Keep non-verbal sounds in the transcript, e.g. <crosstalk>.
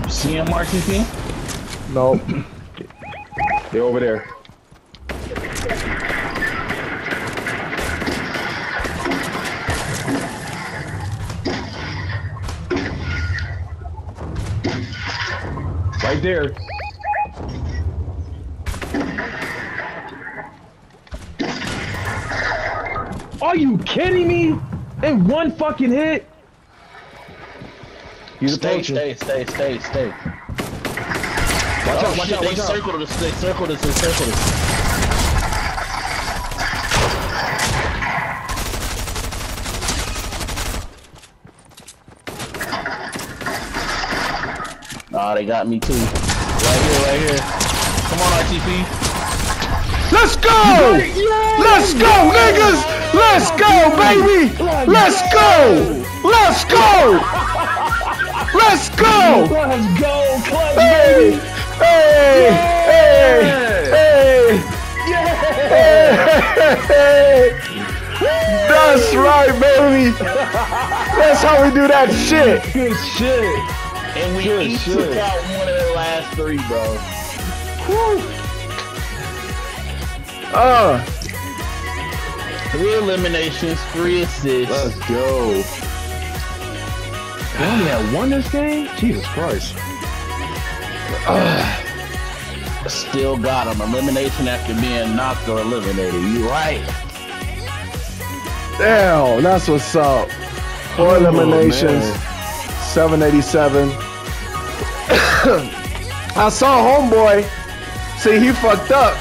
You see him, RTP? Nope. They're over there. Right there. Are you kidding me? In one fucking hit? He's Stay, approaching. stay, stay, stay, stay. Watch oh, out, watch shit, out, they watch out. circled us, they circled us, they circled us. Nah, they got me too. Right here, right here. Come on, RTP. Let's go! Let's go, niggas! Let's go, baby! Let's go! Let's go! Let's go! Let's go, Clutch, Hey! baby! Hey! Yeah. Hey! Hey! Hey! That's right, baby! That's how we do that shit! Good shit. And we Good each shit. took out one of the last three, bro. Uh, Three eliminations, three assists. Let's go. They only had one this game? Jesus Christ. Still got him. Elimination after being knocked or eliminated. You right. damn, that's what's up. Four Oh, eliminations, man. 787. <coughs> I saw homeboy. See, he fucked up.